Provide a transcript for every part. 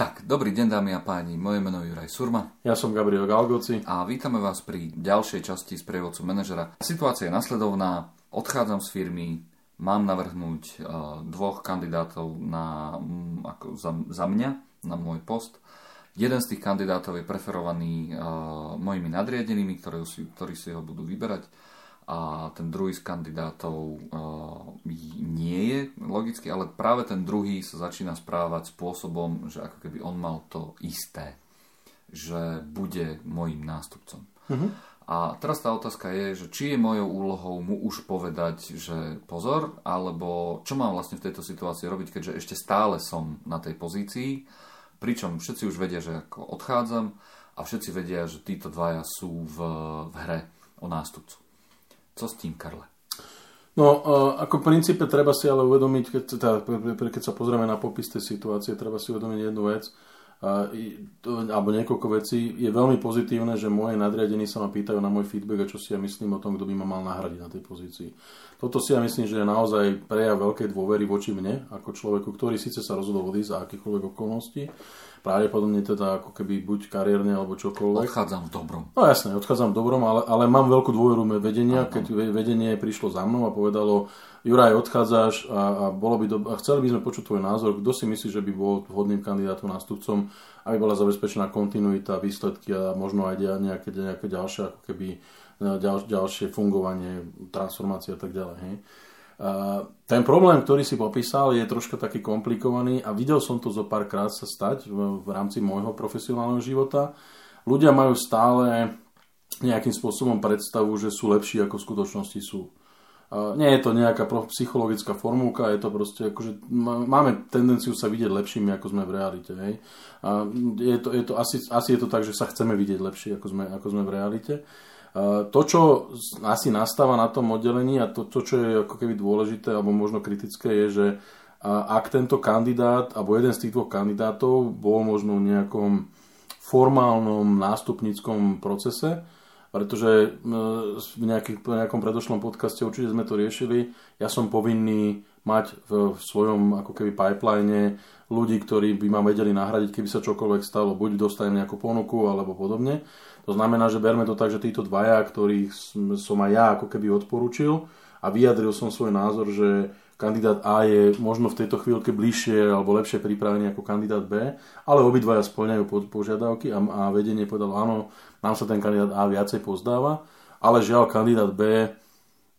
Tak, dobrý deň dámy a páni, moje meno je Juraj Surma. Ja som Gabriel Galgoci. A vítame vás pri ďalšej časti z prievodcu manažera. Situácia je nasledovná, odchádzam z firmy, mám navrhnúť uh, dvoch kandidátov na, um, ako za, za mňa, na môj post. Jeden z tých kandidátov je preferovaný uh, mojimi nadriadenými, ktorí si, ktorí si ho budú vyberať a ten druhý z kandidátov uh, nie je logicky, ale práve ten druhý sa začína správať spôsobom, že ako keby on mal to isté, že bude môjim nástupcom. Uh-huh. A teraz tá otázka je, že či je mojou úlohou mu už povedať, že pozor, alebo čo mám vlastne v tejto situácii robiť, keďže ešte stále som na tej pozícii, pričom všetci už vedia, že ako odchádzam a všetci vedia, že títo dvaja sú v, v hre o nástupcu. Co s tým, Karle? No, ako v princípe treba si ale uvedomiť, keď, teda, keď sa pozrieme na popis tej situácie, treba si uvedomiť jednu vec, alebo niekoľko vecí. Je veľmi pozitívne, že moje nadriadení sa ma pýtajú na môj feedback a čo si ja myslím o tom, kto by ma mal nahradiť na tej pozícii. Toto si ja myslím, že je naozaj prejav veľkej dôvery voči mne, ako človeku, ktorý síce sa rozhodol odísť za akýchkoľvek okolností, pravdepodobne teda ako keby buď kariérne alebo čokoľvek. Odchádzam v dobrom. No jasne, odchádzam v dobrom, ale, ale mám veľkú dôveru vedenia, keď vedenie prišlo za mnou a povedalo, Juraj, odchádzaš a, a, bolo by do, a chceli by sme počuť tvoj názor, kto si myslí, že by bol vhodným kandidátom nástupcom, aby bola zabezpečená kontinuita, výsledky a možno aj nejaké, nejaké ďalšie, ako keby, e, ďal, ďalšie fungovanie, transformácie a tak ďalej. Hej. Ten problém, ktorý si popísal, je troška taký komplikovaný a videl som to zo párkrát sa stať v, v rámci môjho profesionálneho života. Ľudia majú stále nejakým spôsobom predstavu, že sú lepší ako v skutočnosti sú. Nie je to nejaká psychologická formulka, je to proste akože máme tendenciu sa vidieť lepšími, ako sme v realite. Hej? A je to, je to, asi, asi je to tak, že sa chceme vidieť lepšie, ako sme, ako sme v realite. To, čo asi nastáva na tom oddelení a to, to, čo je ako keby dôležité alebo možno kritické, je, že ak tento kandidát alebo jeden z tých dvoch kandidátov bol možno v nejakom formálnom nástupníckom procese, pretože v, nejakých, v nejakom predošlom podcaste určite sme to riešili, ja som povinný mať v, v svojom ako keby pipeline ľudí, ktorí by ma vedeli nahradiť, keby sa čokoľvek stalo, buď dostanem nejakú ponuku alebo podobne. To znamená, že berme to tak, že títo dvaja, ktorých som aj ja ako keby odporúčil a vyjadril som svoj názor, že kandidát A je možno v tejto chvíľke bližšie alebo lepšie pripravený ako kandidát B, ale obidvaja splňajú požiadavky a, a vedenie povedalo, áno, nám sa ten kandidát A viacej pozdáva, ale žiaľ kandidát B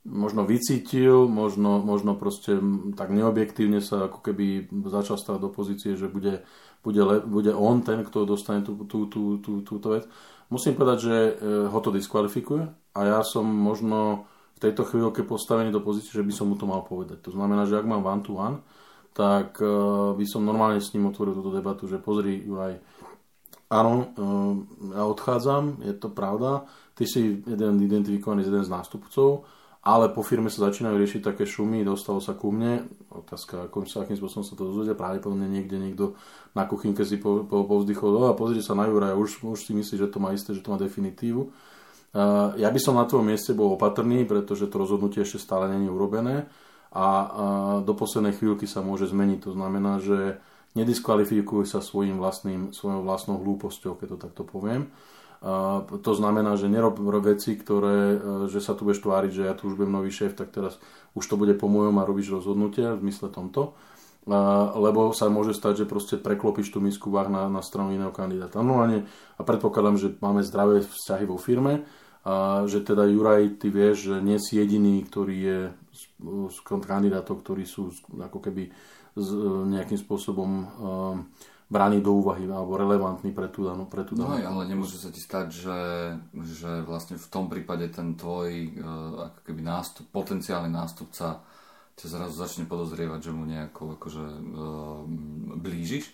možno vycítil, možno, možno proste tak neobjektívne sa ako keby začal stať do pozície, že bude, bude, bude on ten, kto dostane tú, tú, tú, tú, túto vec. Musím povedať, že e, ho to diskvalifikuje a ja som možno tejto chvíľke postavený do pozície, že by som mu to mal povedať. To znamená, že ak mám one to one, tak e, by som normálne s ním otvoril túto debatu, že pozri, Juraj, áno, e, ja odchádzam, je to pravda, ty si jeden identifikovaný z jeden z nástupcov, ale po firme sa začínajú riešiť také šumy, dostalo sa ku mne, otázka, ako sa, akým spôsobom sa to dozvedia, pravdepodobne niekde niekto na kuchynke si po, po, povzdychol, a pozrite sa na Juraja, už, už si myslí, že to má isté, že to má definitívu. Uh, ja by som na tvojom mieste bol opatrný, pretože to rozhodnutie ešte stále není urobené a uh, do poslednej chvíľky sa môže zmeniť. To znamená, že nediskvalifikuj sa svojim vlastným, svojou vlastnou hlúposťou, keď to takto poviem to znamená, že nerob veci, ktoré, že sa tu budeš tváriť, že ja tu už budem nový šéf, tak teraz už to bude po mojom a robíš rozhodnutia v zmysle tomto. Lebo sa môže stať, že proste preklopíš tú misku váh na, na stranu iného kandidáta. No a, nie, a predpokladám, že máme zdravé vzťahy vo firme, a že teda Juraj, ty vieš, že nie si jediný, ktorý je z, kandidátov, ktorí sú ako keby z, nejakým spôsobom uh, braný do úvahy alebo relevantný pre tú danú, pre tú danú. No aj, ale nemôže sa ti stať, že, že vlastne v tom prípade ten tvoj uh, ako keby nástup, potenciálny nástupca ťa zrazu začne podozrievať, že mu nejako akože uh, blížiš?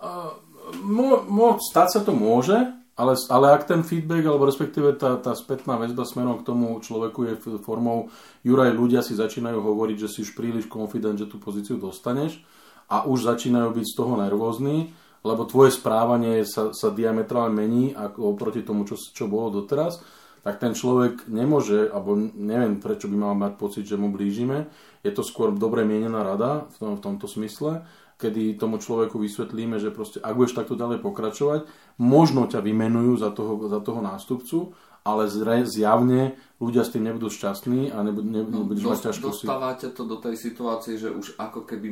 Uh, mo, mo, stať sa to môže, ale, ale ak ten feedback, alebo respektíve tá, tá spätná väzba smerom k tomu človeku je formou Juraj, ľudia si začínajú hovoriť, že si už príliš confident, že tú pozíciu dostaneš, a už začínajú byť z toho nervózni, lebo tvoje správanie sa, sa diametrálne mení ako oproti tomu, čo, čo bolo doteraz, tak ten človek nemôže, alebo neviem prečo by mal mať pocit, že mu blížime. Je to skôr dobre mienená rada v, tom, v tomto smysle kedy tomu človeku vysvetlíme, že proste ak budeš takto ďalej pokračovať, možno ťa vymenujú za toho, za toho nástupcu, ale zjavne ľudia s tým nebudú šťastní a nebudú, nebudú no, mať ťažkosti. Dostávate to do tej situácie, že už ako keby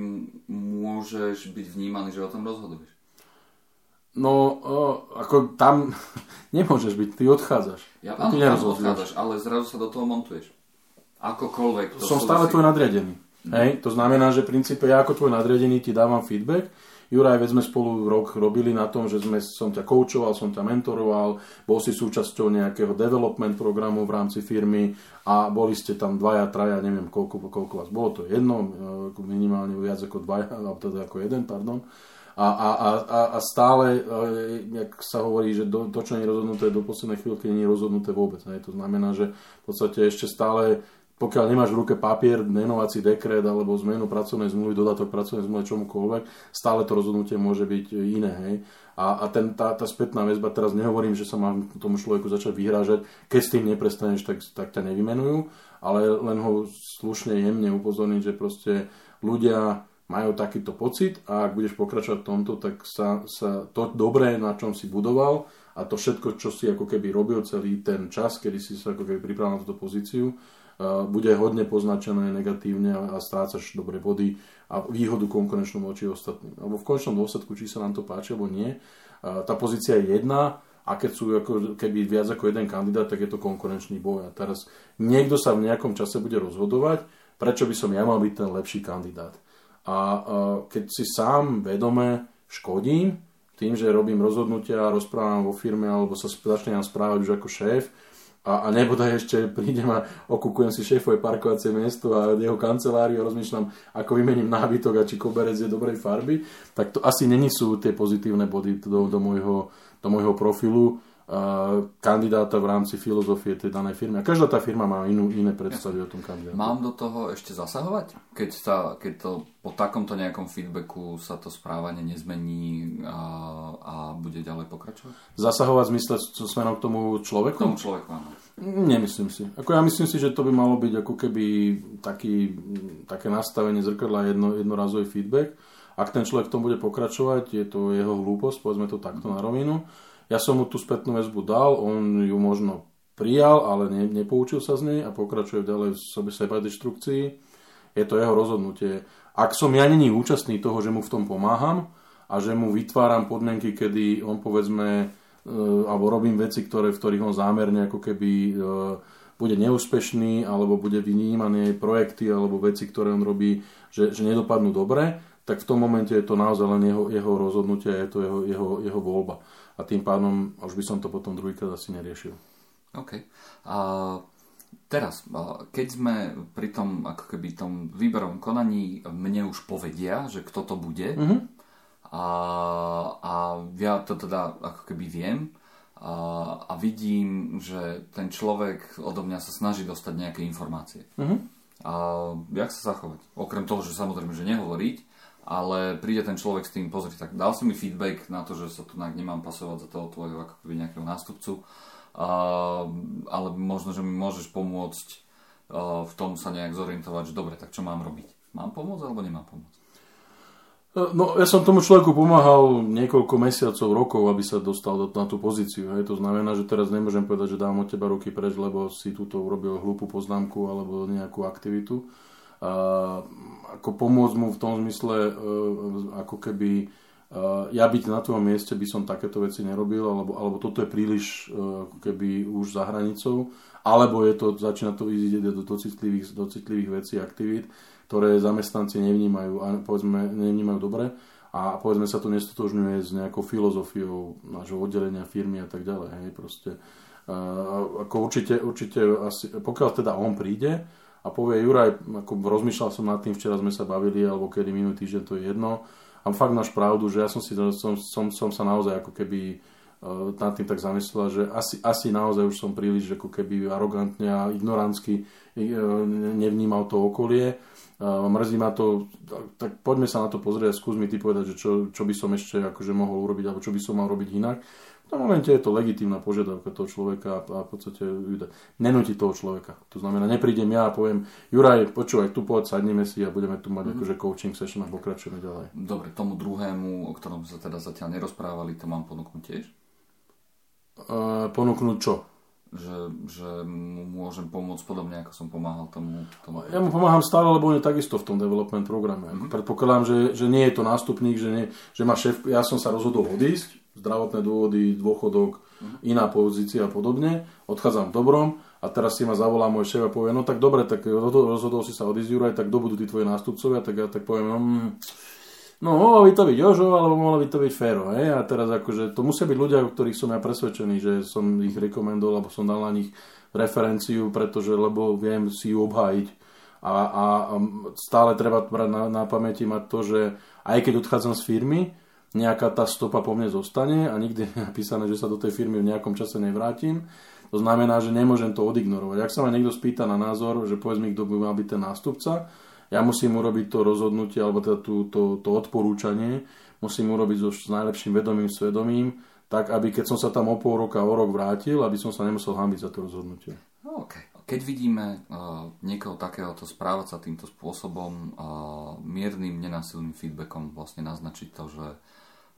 môžeš byť vnímaný, že o tom rozhoduješ. No, ako tam nemôžeš byť, ty odchádzaš. Ja áno, odchádzaš, ale zrazu sa do toho montuješ. Akokoľvek. To Som stále tvoj nadriadený. Hej? To znamená, že v princípe ja ako tvoj nadriadený ti dávam feedback Juraj, veď sme spolu rok robili na tom, že sme, som ťa koučoval, som ťa mentoroval, bol si súčasťou nejakého development programu v rámci firmy a boli ste tam dvaja, traja, neviem koľko, koľko vás bolo, to jedno, e, minimálne viac ako dvaja, alebo teda ako jeden, pardon. A, a, a, a stále, e, jak sa hovorí, že do, to, čo nie je rozhodnuté do poslednej chvíľky, nie je rozhodnuté vôbec. Ne? To znamená, že v podstate ešte stále pokiaľ nemáš v ruke papier, menovací dekret alebo zmenu pracovnej zmluvy, dodatok pracovnej zmluvy, čomukoľvek, stále to rozhodnutie môže byť iné. Hej? A, a ten, tá, tá spätná väzba, teraz nehovorím, že sa mám tomu človeku začať vyhrážať, keď s tým neprestaneš, tak, tak ťa nevymenujú, ale len ho slušne jemne upozorniť, že proste ľudia majú takýto pocit a ak budeš pokračovať v tomto, tak sa, sa to dobré, na čom si budoval a to všetko, čo si ako keby robil celý ten čas, kedy si sa ako keby pripravil na túto pozíciu, bude hodne poznačené negatívne a strácaš dobre body a výhodu konkurenčnú voči ostatným. Alebo v konečnom dôsledku, či sa nám to páči alebo nie, tá pozícia je jedna a keď sú ako, keby viac ako jeden kandidát, tak je to konkurenčný boj. A teraz niekto sa v nejakom čase bude rozhodovať, prečo by som ja mal byť ten lepší kandidát. A keď si sám vedome škodím, tým, že robím rozhodnutia, rozprávam vo firme alebo sa začnem správať už ako šéf, a, a nebodaj ešte prídem a okúkujem si šéfové parkovacie miesto a jeho kanceláriu a rozmýšľam, ako vymením nábytok a či koberec je dobrej farby, tak to asi není sú tie pozitívne body do, do, môjho, do môjho profilu kandidáta v rámci filozofie tej danej firmy. A každá tá firma má inú, iné predstavy o tom kandidátu. Mám do toho ešte zasahovať? Keď, sa, keď to po takomto nejakom feedbacku sa to správanie nezmení a, a bude ďalej pokračovať? Zasahovať v zmysle smerom k tomu človeku? K tomu človeku, áno. Nemyslím si. Ako ja myslím si, že to by malo byť ako keby taký, také nastavenie zrkadla jedno, jednorazový feedback. Ak ten človek v tom bude pokračovať, je to jeho hlúposť, povedzme to takto na rovinu. Ja som mu tú spätnú väzbu dal, on ju možno prijal, ale ne, nepoučil sa z nej a pokračuje ďalej v seba deštrukcii. Je to jeho rozhodnutie. Ak som ja není účastný toho, že mu v tom pomáham a že mu vytváram podmienky, kedy on povedzme, e, alebo robím veci, ktoré, v ktorých on zámerne ako keby e, bude neúspešný, alebo bude vynímané projekty, alebo veci, ktoré on robí, že, že nedopadnú dobre, tak v tom momente je to naozaj len jeho, jeho rozhodnutie, je to jeho, jeho, jeho voľba a tým pádom už by som to potom druhýkrát asi neriešil. OK. A teraz, keď sme pri tom, ako keby tom výberom konaní, mne už povedia, že kto to bude mm-hmm. a, a ja to teda ako keby viem a, a vidím, že ten človek odo mňa sa snaží dostať nejaké informácie. Mm-hmm. A jak sa zachovať? Okrem toho, že samozrejme, že nehovoriť, ale príde ten človek s tým, pozri, tak dal si mi feedback na to, že sa tu nemám pasovať za toho tvojho ako keby nejakého nástupcu, uh, ale možno, že mi môžeš pomôcť uh, v tom sa nejak zorientovať, že dobre, tak čo mám robiť? Mám pomôcť alebo nemám pomôcť? No, ja som tomu človeku pomáhal niekoľko mesiacov, rokov, aby sa dostal do, na tú pozíciu. Hej. To znamená, že teraz nemôžem povedať, že dám od teba ruky preč, lebo si túto urobil hlúpu poznámku alebo nejakú aktivitu ako pomôcť mu v tom zmysle, e, ako keby e, ja byť na tvojom mieste by som takéto veci nerobil, alebo, alebo toto je príliš e, keby už za hranicou, alebo je to, začína to ísť do, do, citlivých, do citlivých vecí, aktivít, ktoré zamestnanci nevnímajú, a povedzme, nevnímajú dobre a povedzme sa to nestotožňuje s nejakou filozofiou nášho oddelenia firmy a tak ďalej. Hej, proste. Uh, ako určite, určite asi, pokiaľ teda on príde, a povie Juraj, ako rozmýšľal som nad tým, včera sme sa bavili, alebo kedy minulý týždeň, to je jedno. A fakt máš pravdu, že ja som, si, som, som, som sa naozaj ako keby uh, nad tým tak zamyslel, že asi, asi naozaj už som príliš ako keby arogantne a ignorantsky uh, nevnímal to okolie. Mrzí ma to, tak poďme sa na to pozrieť a skús mi ty povedať, že čo, čo by som ešte akože mohol urobiť, alebo čo by som mal robiť inak. V tom momente je to legitímna požiadavka toho človeka a v podstate nenúti toho človeka. To znamená, neprídem ja a poviem, Juraj, počúvaj, tu poď, sadneme si a budeme tu mať mm-hmm. akože coaching session a pokračujeme ďalej. Dobre, tomu druhému, o ktorom sa teda zatiaľ nerozprávali, to mám ponúknuť tiež? Uh, ponúknuť čo? Že, že mu môžem pomôcť podobne, ako som pomáhal tomu, tomu. Ja mu pomáham stále, lebo on je takisto v tom development programe. Mm-hmm. Predpokladám, že, že nie je to nástupník, že, nie, že má šéf, ja som sa rozhodol odísť, zdravotné dôvody, dôchodok, mm-hmm. iná pozícia a podobne, odchádzam v dobrom a teraz si ma zavolá môj šéf a povie, no tak dobre, tak rozhodol si sa odísť, Juraj, tak kto budú tí tvoji nástupcovia, tak ja tak poviem, no, mm, No, mohlo by to byť Jožo, alebo mohlo by to byť Fero. Hej? A teraz akože to musia byť ľudia, o ktorých som ja presvedčený, že som ich rekomendoval, alebo som dal na nich referenciu, pretože lebo viem si ju obhájiť. A, a, a stále treba brať na, na pamäti mať to, že aj keď odchádzam z firmy, nejaká tá stopa po mne zostane a nikdy je napísané, že sa do tej firmy v nejakom čase nevrátim. To znamená, že nemôžem to odignorovať. Ak sa ma niekto spýta na názor, že povedz mi, kto by mal byť ten nástupca, ja musím urobiť to rozhodnutie, alebo teda tú, to, to odporúčanie, musím urobiť so s najlepším vedomým svedomím, tak aby keď som sa tam o pol roka, o rok vrátil, aby som sa nemusel hambiť za to rozhodnutie. Okay. Keď vidíme uh, niekoho takéhoto správať sa týmto spôsobom, uh, miernym, nenásilným feedbackom vlastne naznačiť to, že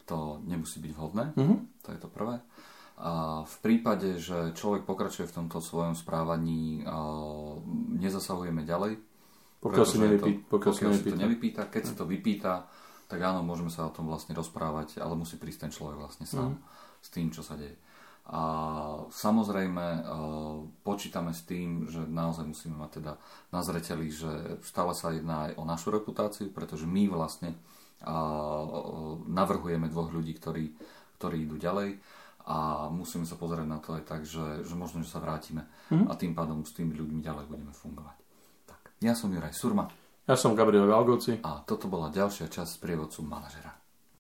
to nemusí byť vhodné, mm-hmm. to je to prvé. A v prípade, že človek pokračuje v tomto svojom správaní, uh, nezasahujeme ďalej, pokiaľ si, nevypí, to, pokiaľ pokiaľ si to nevypýta. Keď si to vypýta, tak áno, môžeme sa o tom vlastne rozprávať, ale musí prísť ten človek vlastne sám mm. s tým, čo sa deje. A samozrejme e, počítame s tým, že naozaj musíme mať teda na zreteli, že stále sa jedná aj o našu reputáciu, pretože my vlastne navrhujeme dvoch ľudí, ktorí, ktorí idú ďalej a musíme sa pozrieť na to aj tak, že, že možno, že sa vrátime mm. a tým pádom s tými ľuďmi ďalej budeme fungovať. Ja som Juraj Surma. Ja som Gabriel Galgoci. A toto bola ďalšia časť prievodcu manažera.